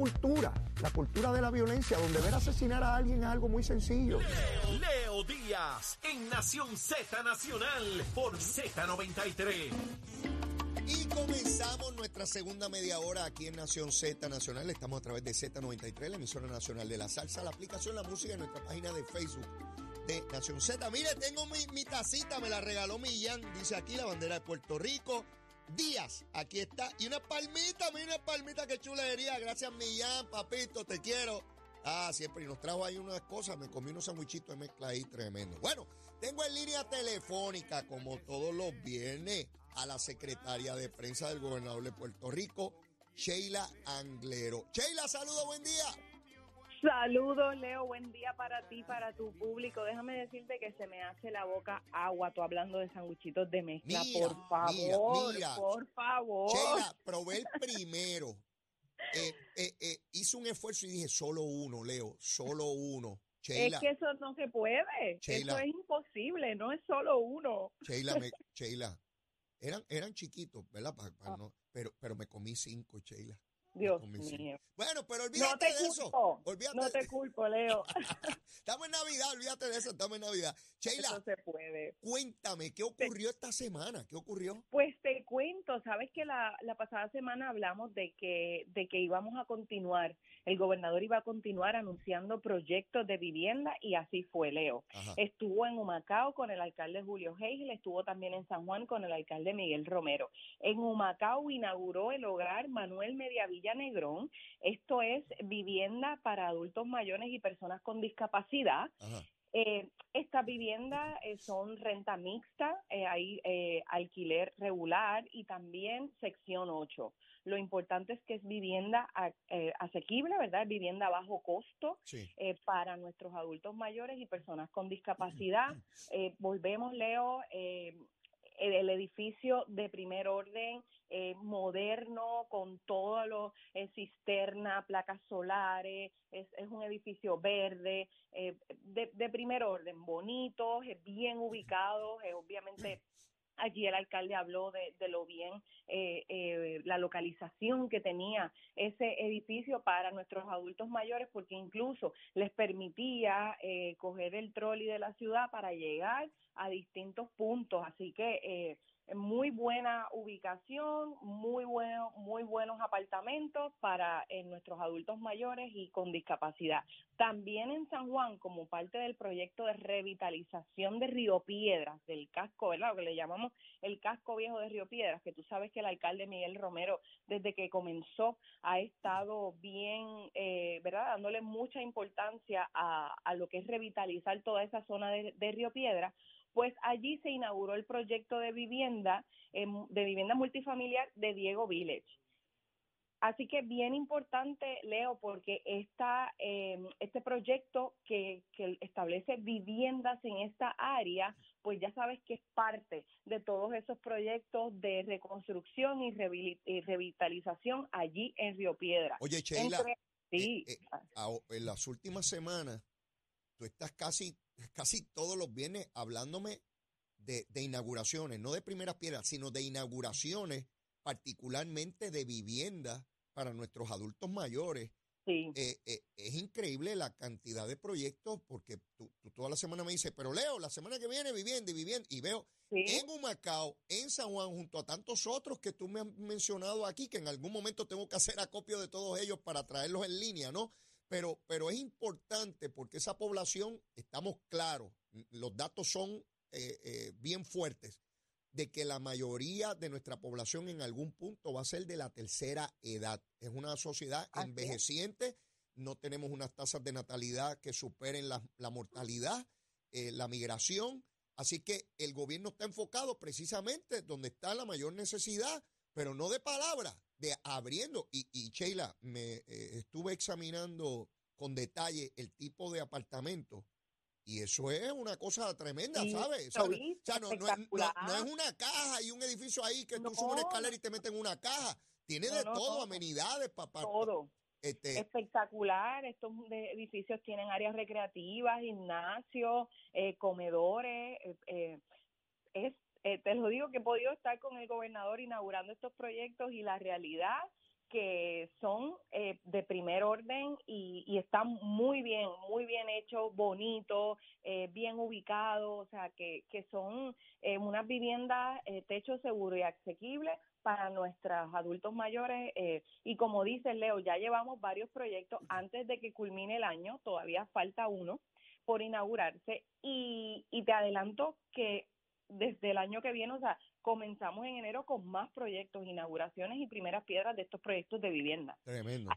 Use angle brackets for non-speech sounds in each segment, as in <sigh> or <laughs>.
cultura, la cultura de la violencia, donde ver asesinar a alguien es algo muy sencillo. Leo Díaz en Nación Z Nacional por Z93. Y comenzamos nuestra segunda media hora aquí en Nación Z Nacional. Estamos a través de Z93, la emisora nacional de la salsa, la aplicación La Música en nuestra página de Facebook de Nación Z. Mire, tengo mi, mi tacita, me la regaló Millán. Dice aquí la bandera de Puerto Rico. Díaz, aquí está. Y una palmita, mira una palmita, qué chulería. Gracias, Millán, papito, te quiero. Ah, siempre. Y nos trajo ahí unas cosas. Me comí unos sandwichitos de mezcla ahí tremendo. Bueno, tengo en línea telefónica, como todos los viernes, a la secretaria de prensa del gobernador de Puerto Rico, Sheila Anglero. Sheila, saludo, buen día. Saludos, Leo. Buen día para ti, para tu público. Déjame decirte que se me hace la boca agua tú hablando de sanguchitos de mezcla. Mira, por favor, mira, mira. por favor. Sheila, probé el primero. Eh, eh, eh, hice un esfuerzo y dije, solo uno, Leo, solo uno. Sheila, es que eso no se puede. Sheila. Eso es imposible. No es solo uno. Sheila, me- <laughs> Sheila, eran, eran chiquitos, ¿verdad? Pa- pa- Ah. no, pero, pero me comí cinco, Sheila. Dios mío. Bueno, pero No olvídate te de eso. Olvídate. No te culpo, Leo. <laughs> Estamos en Navidad, olvídate de eso, estamos en Navidad. Sheila, Eso se puede. cuéntame, ¿qué ocurrió esta semana? ¿Qué ocurrió? Pues te cuento, sabes que la, la pasada semana hablamos de que, de que íbamos a continuar, el gobernador iba a continuar anunciando proyectos de vivienda y así fue, Leo. Ajá. Estuvo en Humacao con el alcalde Julio Heigl, estuvo también en San Juan con el alcalde Miguel Romero. En Humacao inauguró el hogar Manuel Mediavilla Negrón. Esto es vivienda para adultos mayores y personas con discapacidad. Ajá. Eh, estas viviendas eh, son renta mixta, eh, hay eh, alquiler regular y también sección 8. Lo importante es que es vivienda a- eh, asequible, ¿verdad? Vivienda a bajo costo Sí. eh, para nuestros adultos mayores y personas con discapacidad. <clears throat> Volvemos, Leo, eh, el, edificio de primer orden, eh, moderno, con todo lo eh, cisterna, placas solares, es, es un edificio verde, eh, de, de primer orden, bonitos, bien ubicados, obviamente. <clears throat> Allí el alcalde habló de, de lo bien, eh, eh, la localización que tenía ese edificio para nuestros adultos mayores, porque incluso les permitía eh, coger el trolley de la ciudad para llegar a distintos puntos. Así que eh, muy buena ubicación, muy bueno, muy buenos apartamentos para eh, nuestros adultos mayores y con discapacidad. También en San Juan, como parte del proyecto de revitalización de Río Piedras, del casco, ¿verdad? Lo que le llamamos el casco viejo de Río Piedras, que tú sabes que el alcalde Miguel Romero, desde que comenzó, ha estado bien, eh, ¿verdad? Dándole mucha importancia a, a lo que es revitalizar toda esa zona de, de Río Piedras pues allí se inauguró el proyecto de vivienda, em, de vivienda multifamiliar de Diego Village. Así que bien importante, Leo, porque esta, em, este proyecto que, que establece viviendas en esta área, pues ya sabes que es parte de todos esos proyectos de reconstrucción y, revitalización allí en Río Piedra. Oye, Sheila, Entre- sí, eh, en las últimas semanas, tú estás casi, casi todos los viernes hablándome de, de inauguraciones, no de primeras piedras, sino de inauguraciones, particularmente de viviendas para nuestros adultos mayores. sí. Eh, eh, es increíble la cantidad de proyectos, porque tú, tú toda la semana me dices, pero Leo, la semana que viene vivienda y vivienda, y veo sí. en Humacao, en San Juan, junto a tantos otros que tú me has mencionado aquí, que en algún momento tengo que hacer acopio de todos ellos para traerlos en línea, ¿no? Pero, pero es importante porque esa población, estamos claros, los datos son eh, eh, bien fuertes, de que la mayoría de nuestra población en algún punto va a ser de la tercera edad. Es una sociedad Así es. envejeciente, no tenemos unas tasas de natalidad que superen la, la mortalidad, eh, la migración. Así que el gobierno está enfocado precisamente donde está la mayor necesidad, pero no de palabras, de abriendo. Y, y Sheila, me eh, estuve examinando con detalle el tipo de apartamento. Y eso es una cosa tremenda, Sí, ¿sabes? O sea, no, no es- no- espectacular. no es una caja y un edificio ahí que tú subes una escalera y te meten en una caja. Tiene de todo, amenidades, papá. todo. Este, espectacular. Estos edificios tienen áreas recreativas, gimnasios, eh, comedores. eh, eh, es, eh, te lo digo que he podido estar con el gobernador inaugurando estos proyectos y la realidad que son eh, de primer orden y, y, están muy bien, muy bien hechos, bonitos, eh, bien ubicados, o sea, que, que son eh, unas viviendas eh, techo seguro y asequible para nuestros adultos mayores. Eh, y como dice Leo, ya llevamos varios proyectos antes de que culmine el año, todavía falta uno por inaugurarse y, y te adelanto que desde el año que viene, o sea, comenzamos en enero con más proyectos, inauguraciones y primeras piedras de estos proyectos de vivienda. Tremendo.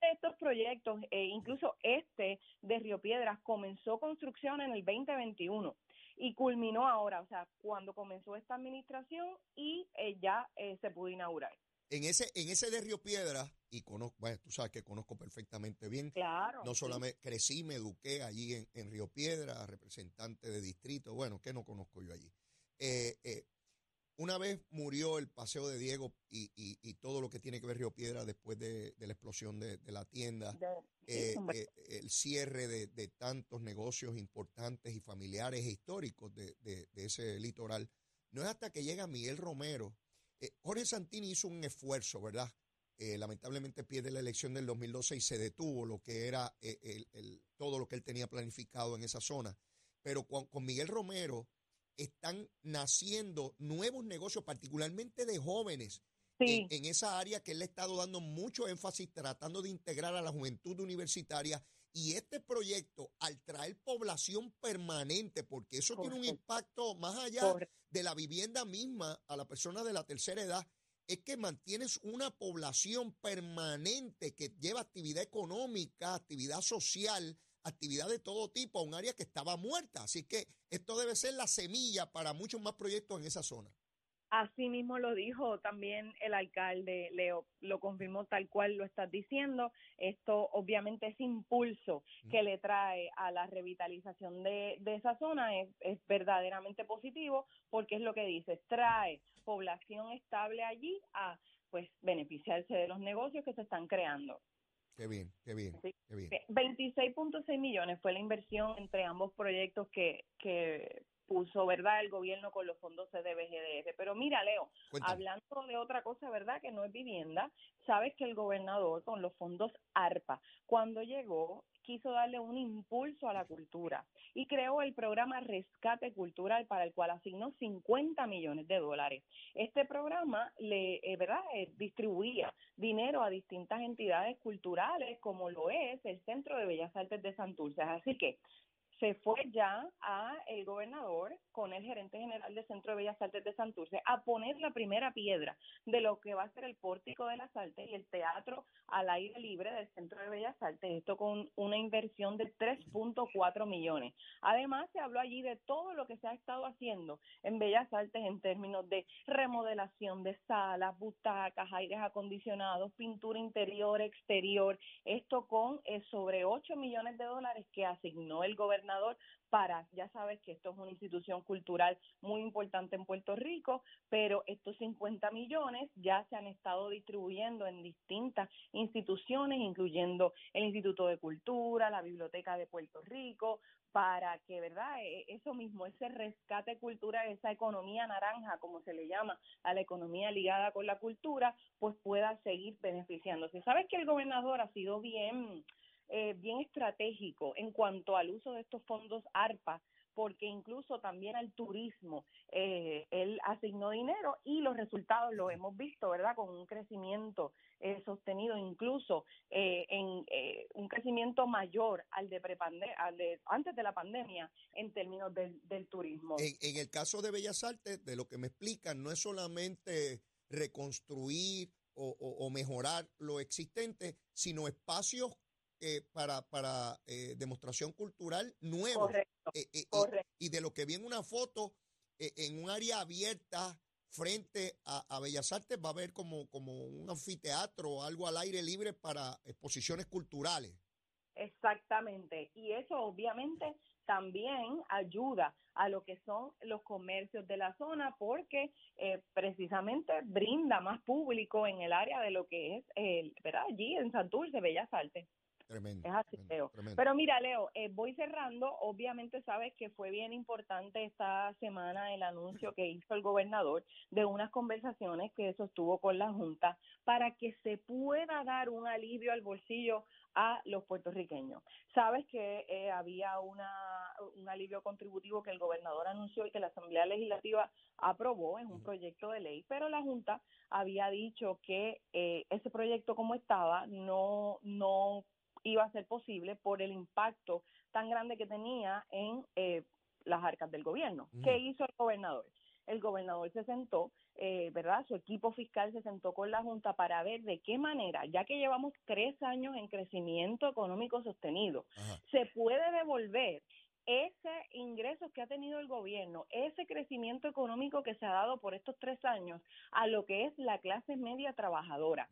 De estos proyectos, eh, incluso este de Río Piedras, comenzó construcción en el 2021 y culminó ahora, o sea, cuando comenzó esta administración y eh, ya eh, se pudo inaugurar. En ese, en ese de Río Piedras, y conozco, bueno, tú sabes que conozco perfectamente bien. Claro. No solamente crecí, me eduqué allí en, en Río Piedras, representante de distrito, bueno, que no conozco yo allí. Eh, eh, una vez murió el Paseo de Diego y, y, y, todo lo que tiene que ver Río Piedra después de, de la explosión de, de la tienda, eh, el cierre de, de tantos negocios importantes y familiares e históricos de, ese litoral. No es hasta que llega Miguel Romero. Jorge Santini hizo un esfuerzo, ¿verdad? Eh, lamentablemente pierde la elección del 2012 y se detuvo lo que era el- el- todo lo que él tenía planificado en esa zona. Pero con, con Miguel Romero están naciendo nuevos negocios, particularmente de jóvenes, sí, en, en esa área que él le ha estado dando mucho énfasis tratando de integrar a la juventud universitaria. Y este proyecto, al traer población permanente, porque eso tiene un impacto más allá correcto. de la vivienda misma a la persona de la tercera edad, es que mantienes una población permanente que lleva actividad económica, actividad social, actividad de todo tipo a un área que estaba muerta. Así que esto debe ser la semilla para muchos más proyectos en esa zona. Así mismo lo dijo también el alcalde Leo, lo confirmó tal cual lo estás diciendo. Esto obviamente ese impulso que le trae a la revitalización de, de esa zona es, es verdaderamente positivo porque es lo que dice, trae población estable allí a pues beneficiarse de los negocios que se están creando. Qué bien, qué bien, Sí. qué bien. 26.6 millones fue la inversión entre ambos proyectos que, que puso, ¿verdad?, el gobierno con los fondos CDBGDR. Pero mira, Leo, Cuéntame. hablando de otra cosa, ¿verdad?, que no es vivienda, sabes que el gobernador con los fondos ARPA, cuando llegó, quiso darle un impulso a la cultura y creó el programa Rescate Cultural para el cual asignó 50 millones de dólares. Este programa le, eh, ¿verdad?, eh, distribuía dinero a distintas entidades culturales como lo es el Centro de Bellas Artes de Santurce. Así que se fue ya a el gobernador con el gerente general del Centro de Bellas Artes de Santurce a poner la primera piedra de lo que va a ser el pórtico de las artes y el teatro al aire libre del Centro de Bellas Artes, esto con una inversión de 3.4 millones. Además, se habló allí de todo lo que se ha estado haciendo en Bellas Artes en términos de remodelación de salas, butacas, aires acondicionados, pintura interior, exterior, esto con eh, sobre 8 millones de dólares que asignó el gobernador para, ya sabes que esto es una institución cultural muy importante en Puerto Rico, pero estos 50 millones ya se han estado distribuyendo en distintas instituciones, incluyendo el Instituto de Cultura, la Biblioteca de Puerto Rico, para que, ¿verdad? E- Eso mismo, ese rescate cultural, esa economía naranja, como se le llama a la economía ligada con la cultura, pues pueda seguir beneficiándose. Sabes que el gobernador ha sido bien eh, bien estratégico en cuanto al uso de estos fondos ARPA, porque incluso también al turismo eh, él asignó dinero y los resultados los hemos visto, ¿verdad? Con un crecimiento eh, sostenido, incluso eh, en eh, un crecimiento mayor al de, al de antes de la pandemia en términos del, del turismo. En, el caso de Bellas Artes, de lo que me explican, no es solamente reconstruir o mejorar lo existente, sino espacios eh, para, para eh, demostración cultural. Correcto, Eh, eh, y- correcto. y, de lo que vi en una foto, eh, en un área abierta frente a, a Bellas Artes, va a haber como, como un anfiteatro o algo al aire libre para exposiciones culturales. Exactamente. Y eso obviamente también ayuda a lo que son los comercios de la zona porque eh, precisamente brinda más público en el área de lo que es, el, ¿verdad? Allí en Santurce, Bellas Artes. Tremendo. Es así, tremendo, Leo. tremendo. Pero mira, Leo, eh, voy cerrando. Obviamente sabes que fue bien importante esta semana el anuncio que hizo el gobernador de unas conversaciones que sostuvo con la Junta para que se pueda dar un alivio al bolsillo a los puertorriqueños. Sabes que eh, había una, un alivio contributivo que el gobernador anunció y que la Asamblea Legislativa aprobó, es un proyecto de ley, pero la Junta había dicho que eh, ese proyecto como estaba no, no iba a ser posible por el impacto tan grande que tenía en eh, las arcas del gobierno. Ujú. ¿Qué hizo el gobernador? El gobernador se sentó, eh, ¿verdad? Su equipo fiscal se sentó con la Junta para ver de qué manera, ya que llevamos tres años en crecimiento económico sostenido, Ajá. se puede devolver ese ingreso que ha tenido el gobierno, ese crecimiento económico que se ha dado por estos tres años a lo que es la clase media trabajadora.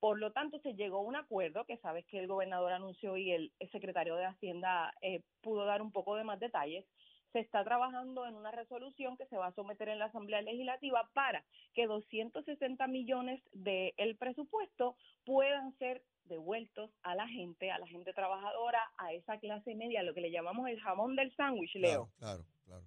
Por lo tanto, se llegó a un acuerdo que sabes que el gobernador anunció y el, secretario de Hacienda eh, pudo dar un poco de más detalles. Se está trabajando en una resolución que se va a someter en la Asamblea Legislativa para que 260 millones del presupuesto puedan ser devueltos a la gente, a la gente trabajadora, a esa clase media, lo que le llamamos el jamón del sándwich, Leo Claro, claro, claro.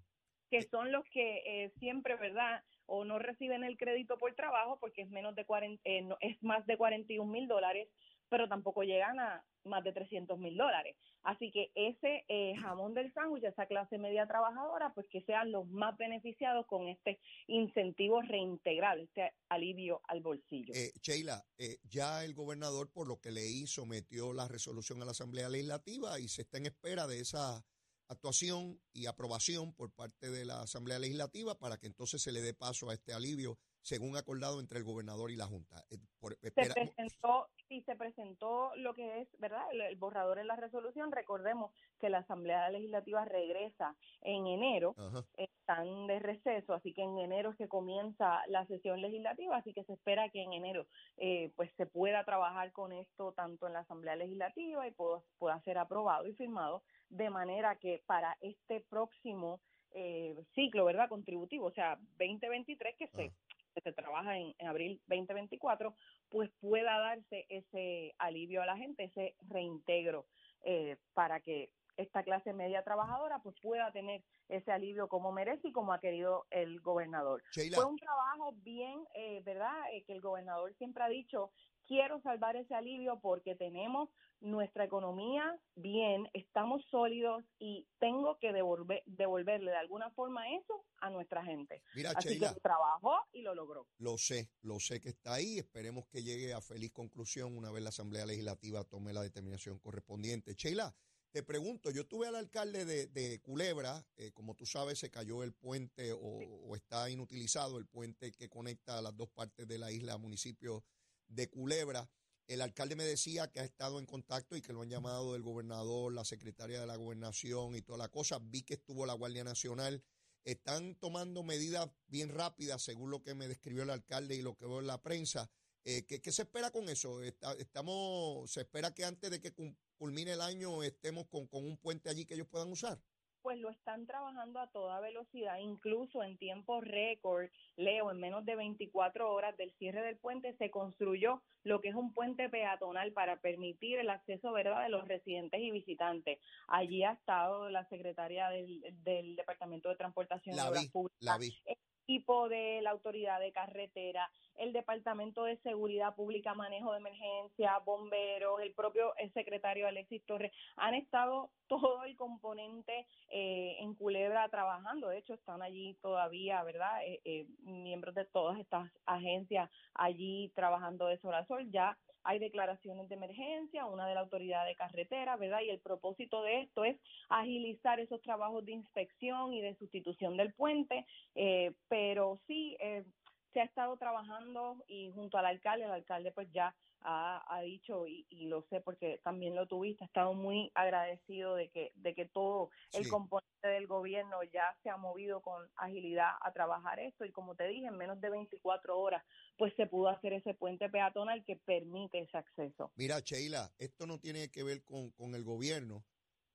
que son los que eh, siempre, ¿verdad? O no reciben el crédito por trabajo porque es menos de 40, eh, no- es más de 41 mil dólares, pero tampoco llegan a más de 300 mil dólares. Así que ese eh, jamón del sándwich, esa clase media trabajadora, pues que sean los más beneficiados con este incentivo reintegral, este alivio al bolsillo. Eh, Sheila, eh, ya el gobernador, por lo que leí, sometió la resolución a la Asamblea Legislativa y se está en espera de esa actuación y aprobación por parte de la Asamblea Legislativa para que entonces se le dé paso a este alivio, según acordado entre el gobernador y la Junta. Eh, por- se presentó sí se presentó lo que es verdad el, el borrador en la resolución recordemos que la asamblea legislativa regresa en enero Ajá. están de receso así que en enero es que comienza la sesión legislativa así que se espera que en enero eh, pues se pueda trabajar con esto tanto en la asamblea legislativa y pueda, pueda ser aprobado y firmado de manera que para este próximo eh, ciclo verdad contributivo o sea 2023 que se. Que se trabaja en, en abril 2024, pues pueda darse ese alivio a la gente, ese reintegro eh, para que esta clase media trabajadora pues pueda tener ese alivio como merece y como ha querido el gobernador. Sheila, Fue un trabajo bien, eh, ¿verdad? Eh, que el gobernador siempre ha dicho, quiero salvar ese alivio porque tenemos nuestra economía bien, estamos sólidos y tengo que devolver, devolverle de alguna forma eso a nuestra gente. mira, Así Sheila, que trabajó y lo logró. lo sé, lo sé que está ahí. Esperemos que llegue a feliz conclusión una vez la Asamblea Legislativa tome la determinación correspondiente. Sheila, te pregunto, yo tuve al alcalde de, de Culebra, eh, como tú sabes, se cayó el puente o, o está inutilizado el puente que conecta las dos partes de la isla municipio de Culebra. El alcalde me decía que ha estado en contacto y que lo han llamado el gobernador, la secretaria de la gobernación y toda la cosa. Vi que estuvo la Guardia Nacional. Están tomando medidas bien rápidas, según lo que me describió el alcalde y lo que veo en la prensa. Eh, ¿qué, qué se espera con eso? Está- estamos, ¿Se espera que antes de que culmine el año estemos con, con un puente allí que ellos puedan usar? Pues lo están trabajando a toda velocidad, incluso en tiempo récord, Leo, en menos de 24 horas del cierre del puente se construyó lo que es un puente peatonal para permitir el acceso, ¿verdad?, de los residentes y visitantes. Allí ha estado la secretaria del, del Departamento de Transportación y La Obras vi, Públicas, la vi. equipo de la Autoridad de Carretera, el Departamento de Seguridad Pública, Manejo de Emergencia, bomberos, el propio el secretario Alexis Torres, han estado todo el componente eh, en Culebra trabajando. De hecho, están allí todavía, ¿verdad? Eh, eh, miembros de todas estas agencias allí trabajando de sol a sol. Ya hay declaraciones de emergencia, una de la autoridad de carretera, ¿verdad? Y el propósito de esto es agilizar esos trabajos de inspección y de sustitución del puente, eh, pero sí eh, se ha estado trabajando y junto al alcalde, el alcalde pues ya ha, ha dicho y, y lo sé porque también lo tuviste, ha estado muy agradecido de que de que todo el componente del gobierno ya se ha movido con agilidad a trabajar esto y como te dije, en menos de 24 horas pues se pudo hacer ese puente peatonal que permite ese acceso. Mira, Sheila, esto no tiene que ver con, con el gobierno,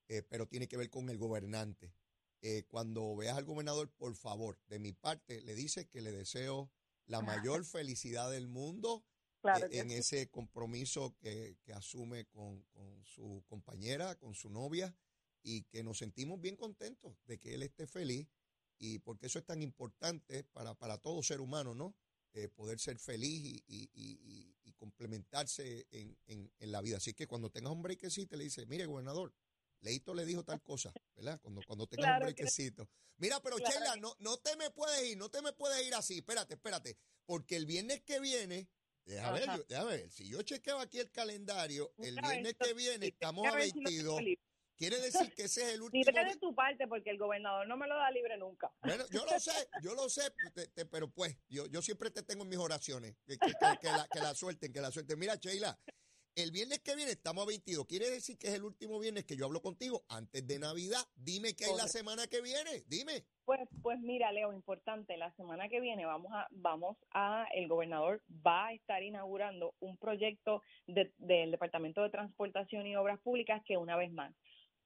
eh, pero tiene que ver con el gobernante. Eh, cuando veas al gobernador, por favor, de mi parte, le dice que le deseo la mayor felicidad del mundo Claro eh, en sí. ese compromiso que, que asume con, con su compañera, con su novia, y que nos sentimos bien contentos de que él esté feliz, y porque eso es tan importante para, para todo ser humano, ¿no? Eh, poder ser feliz y, y- y- y- y complementarse en, en- en la vida. Así que cuando tengas un brequecito, le dice, mire, gobernador, Leito le dijo tal cosa, ¿verdad? Cuando, cuando <laughs> tengas Claro un que- brequecito. Mira, pero Claro Sheila, que- no, no te me puedes ir, no te me puedes ir así. Espérate, espérate. Porque el viernes que viene, déjame ver, Ajá. déjame ver, si yo chequeo aquí el calendario, el viernes esto- que viene estamos a ver si lo tengo 22. libre. Quiere <laughs> decir que ese es el último. Libre de tu parte, porque el gobernador no me lo da libre nunca. Bueno, yo lo sé, yo lo sé, te- te- pero pues, yo, yo siempre te tengo en mis oraciones. Que, que- que- que la, que la suelten, que la suelten. Mira, Sheila, el viernes que viene estamos a 22. Quiere decir que es el último viernes que yo hablo contigo antes de Navidad. Dime qué hay la semana que viene. Dime. Pues, pues mira, Leo, importante, la semana que viene vamos a, vamos a, el gobernador va a estar inaugurando un proyecto de- del Departamento de Transportación y Obras Públicas que una vez más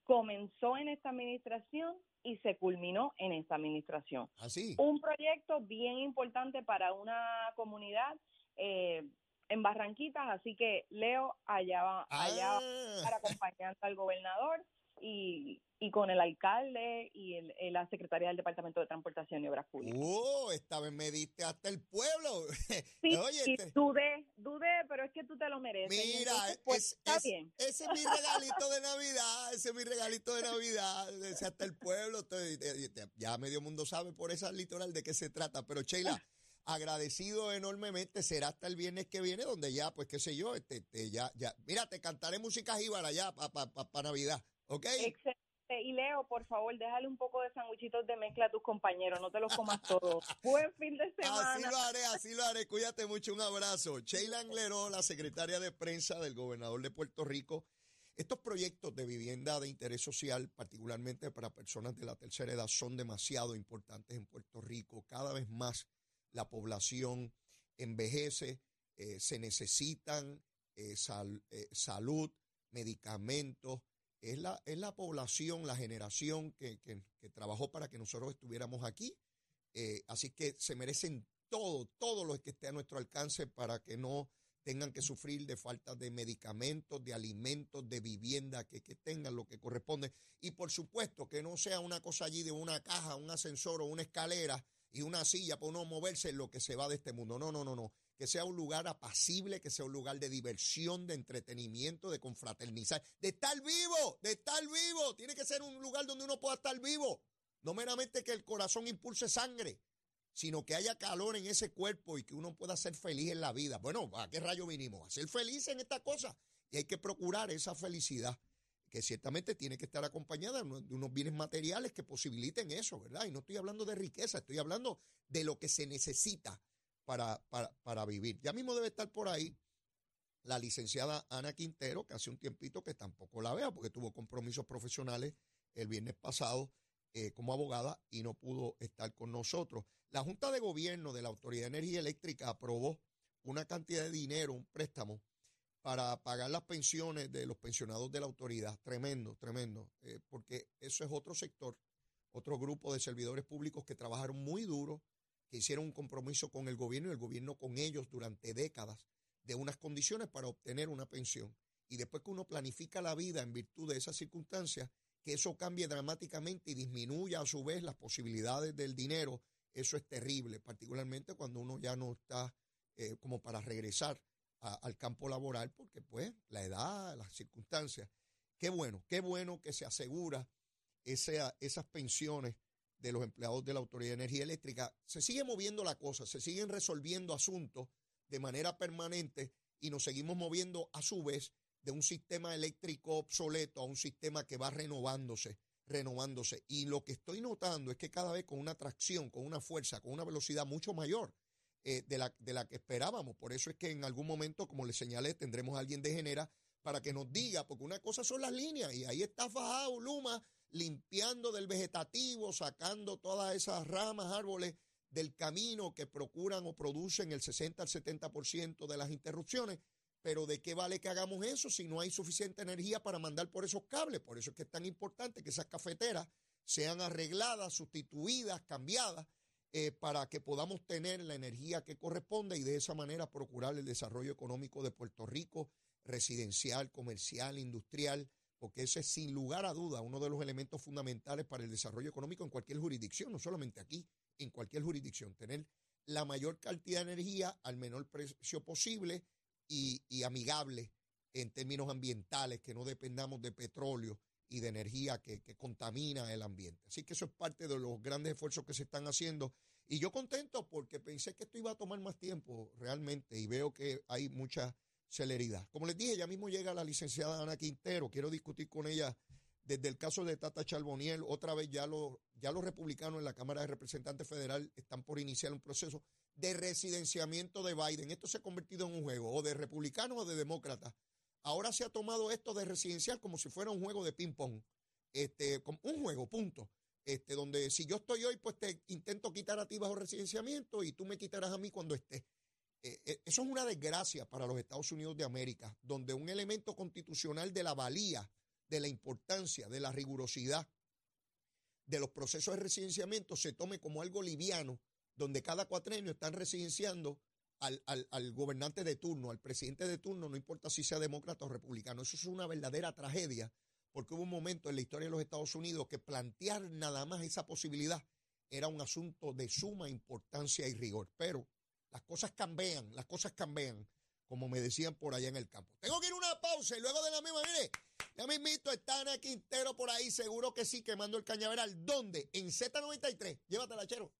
comenzó en esta administración y se culminó en esta administración. Así. Un proyecto bien importante para una comunidad eh, en Barranquitas, así que Leo allá va, allá va a estar Ah, acompañando al gobernador y, y con el alcalde y el- el- la secretaria del Departamento de Transportación y Obras Públicas. oh, esta vez me diste hasta el pueblo. <laughs> Sí, Oye, sí, dudé, dudé, pero es que tú te lo mereces. Mira, entonces, pues, es- está es- bien. ese es mi regalito de Navidad, ese es mi regalito de Navidad, ese hasta el pueblo, te- te- ya medio mundo sabe por esa litoral de qué se trata, pero Sheila, <laughs> agradecido enormemente, será hasta el viernes que viene, donde ya, pues qué sé yo, este, este, ya, ya, mira, te cantaré música jíbara ya para pa, pa- pa Navidad, ¿ok? Excelente. Y Leo, por favor, déjale un poco de sanguchitos de mezcla a tus compañeros, no te los comas todos. <laughs> Buen fin de Así semana. lo haré, así lo haré. Cuídate mucho, un abrazo. Sheila Angleró, la secretaria de prensa del gobernador de Puerto Rico. Estos proyectos de vivienda de interés social, particularmente para personas de la tercera edad, son demasiado importantes en Puerto Rico. Cada vez más la población envejece, eh, se necesitan eh, sal- eh, salud, medicamentos. Es la, es la población, la generación que, que- trabajó para que nosotros estuviéramos aquí. Así que se merecen todo, todo lo que esté a nuestro alcance para que no tengan que sufrir de falta de medicamentos, de alimentos, de vivienda, que, que tengan lo que corresponde. Y por supuesto que no sea una cosa allí de una caja, un ascensor o una escalera y una silla para uno moverse en lo que se va de este mundo. No, no, no, no. Que sea un lugar apacible, que sea un lugar de diversión, de entretenimiento, de confraternizar, de estar vivo, de estar vivo. Tiene que ser un lugar donde uno pueda estar vivo. No meramente que el corazón impulse sangre, sino que haya calor en ese cuerpo y que uno pueda ser feliz en la vida. Bueno, ¿a qué rayo vinimos? A ser feliz en esta cosa. Y hay que procurar esa felicidad, que ciertamente tiene que estar acompañada de unos- bienes materiales que posibiliten eso, ¿verdad? Y no estoy hablando de riqueza, estoy hablando de lo que se necesita para, para, para vivir. Ya mismo debe estar por ahí la licenciada Ana Quintero, que hace un tiempito que tampoco la veo porque tuvo compromisos profesionales el viernes pasado eh, como abogada y no pudo estar con nosotros. La Junta de Gobierno de la Autoridad de Energía Eléctrica aprobó una cantidad de dinero, un préstamo, para pagar las pensiones de los pensionados de la autoridad. Tremendo, tremendo, eh, porque eso es otro sector, otro grupo de servidores públicos que trabajaron muy duro, que hicieron un compromiso con el gobierno y el gobierno con ellos durante décadas de unas condiciones para obtener una pensión. Y después que uno planifica la vida en virtud de esas circunstancias, que eso cambie dramáticamente y disminuya a su vez las posibilidades del dinero, eso es terrible, particularmente cuando uno ya no está eh, como para regresar al campo laboral, porque pues la edad, las circunstancias. Qué bueno, qué bueno que se asegura esa- esas pensiones de los empleados de la Autoridad de Energía Eléctrica. Se sigue moviendo la cosa, se siguen resolviendo asuntos de manera permanente y nos seguimos moviendo a su vez de un sistema eléctrico obsoleto a un sistema que va renovándose, renovándose. Y lo que estoy notando es que cada vez con una tracción, con una fuerza, con una velocidad mucho mayor eh, de, la, de la que esperábamos. Por eso es que en algún momento, como les señalé, tendremos a alguien de Genera para que nos diga, porque una cosa son las líneas y ahí está fajado Luma limpiando del vegetativo, sacando todas esas ramas, árboles del camino que procuran o producen el 60 al 70% de las interrupciones. Pero ¿de qué vale que hagamos eso si no hay suficiente energía para mandar por esos cables? Por eso es que es tan importante que esas cafeteras sean arregladas, sustituidas, cambiadas eh, para que podamos tener la energía que corresponde y de esa manera procurar el desarrollo económico de Puerto Rico, residencial, comercial, industrial, porque ese es sin lugar a duda uno de los elementos fundamentales para el desarrollo económico en cualquier jurisdicción, no solamente aquí, en cualquier jurisdicción, tener la mayor cantidad de energía al menor precio posible y, amigable en términos ambientales, que no dependamos de petróleo y de energía que, que, contamina el ambiente. Así que eso es parte de los grandes esfuerzos que se están haciendo. Y yo contento porque pensé que esto iba a tomar más tiempo realmente y veo que hay mucha celeridad. Como les dije, ya mismo llega la licenciada Ana Quintero. Quiero discutir con ella desde el caso de Tata Charboniel. Otra vez ya los, ya los republicanos en la Cámara de Representantes Federal están por iniciar un proceso de residenciamiento de Biden. Esto se ha convertido en un juego, o de republicanos o de demócratas. Ahora se ha tomado esto de residencial como si fuera un juego de ping-pong. Este, un juego, punto. Este, donde si yo estoy hoy, pues te intento quitar a ti bajo residenciamiento y tú me quitarás a mí cuando esté. Eh, eh, eso es una desgracia para los Estados Unidos de América, donde un elemento constitucional de la valía, de la importancia, de la rigurosidad de los procesos de residenciamiento se tome como algo liviano, donde cada cuatrenio están residenciando al, al, gobernante de turno, al presidente de turno, no importa si sea demócrata o republicano. Eso es una verdadera tragedia, porque hubo un momento en la historia de los Estados Unidos que plantear nada más esa posibilidad era un asunto de suma importancia y rigor. Pero las cosas cambian, las cosas cambian, como me decían por allá en el campo. Tengo que ir a una pausa y luego de la misma, mire, ya me invito, está Ana Quintero por ahí, seguro que sí, quemando el cañaveral. ¿Dónde? En Z93. Llévatela, chero.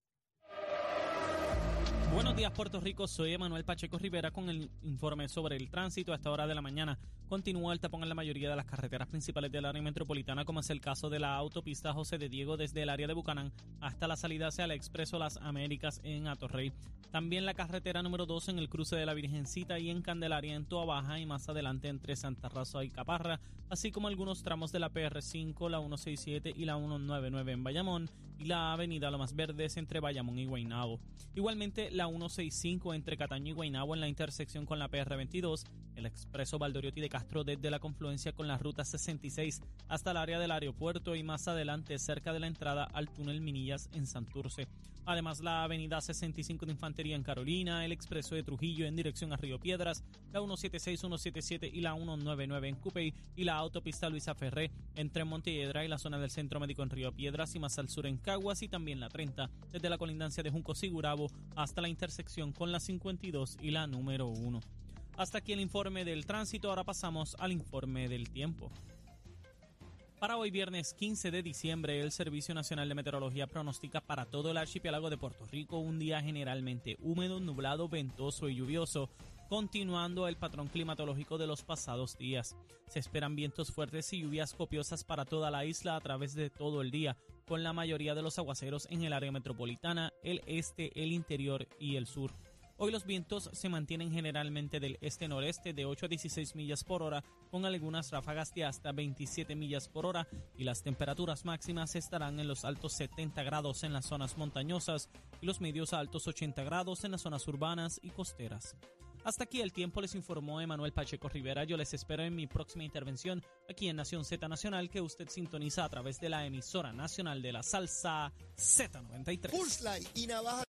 Buenos días, Puerto Rico. Soy Emanuel Pacheco Rivera con el informe sobre el tránsito a esta hora de la mañana. Continúa el tapón en la mayoría de las carreteras principales del área metropolitana, como es el caso de la autopista José de Diego desde el área de Bucanán hasta la salida hacia el Expreso Las Américas en Atorrey. También la carretera número 2 en el cruce de la Virgencita y en Candelaria en Toa Baja y más adelante entre Santa Rosa y Caparra, así como algunos tramos de la PR5, la 167 y la 199 en Bayamón y la avenida Lomas Verdes entre Bayamón y Guaynabo. Igualmente la 165 entre Cataño y Guaynabo en la intersección con la PR22, el expreso Valdoriotti de Castro desde la confluencia con la ruta 66 hasta el área del aeropuerto y más adelante cerca de la entrada al túnel Minillas en Santurce. Además, la avenida 65 de Infantería en Carolina, el expreso de Trujillo en dirección a Río Piedras, la 176, 177 y la 199 en Cupey y la autopista Luisa Ferré entre Montiedra y la zona del Centro Médico en Río Piedras y más al sur en Caguas y también la 30 desde la colindancia de Junco Sigurabo hasta la intersección con la 52 y la número 1. Hasta aquí el informe del tránsito, ahora pasamos al informe del tiempo. Para hoy viernes 15 de diciembre, el Servicio Nacional de Meteorología pronostica para todo el archipiélago de Puerto Rico un día generalmente húmedo, nublado, ventoso y lluvioso, continuando el patrón climatológico de los pasados días. Se esperan vientos fuertes y lluvias copiosas para toda la isla a través de todo el día, con la mayoría de los aguaceros en el área metropolitana, el este, el interior y el sur. Hoy los vientos se mantienen generalmente del este-noreste de 8 a 16 millas por hora, con algunas ráfagas de hasta 27 millas por hora, y las temperaturas máximas estarán en los altos 70 grados en las zonas montañosas y los medios a altos 80 grados en las zonas urbanas y costeras. Hasta aquí el tiempo les informó Emanuel Pacheco Rivera. Yo les espero en mi próxima intervención aquí en Nación Z Nacional que usted sintoniza a través de la emisora nacional de la salsa Z93. y Navaja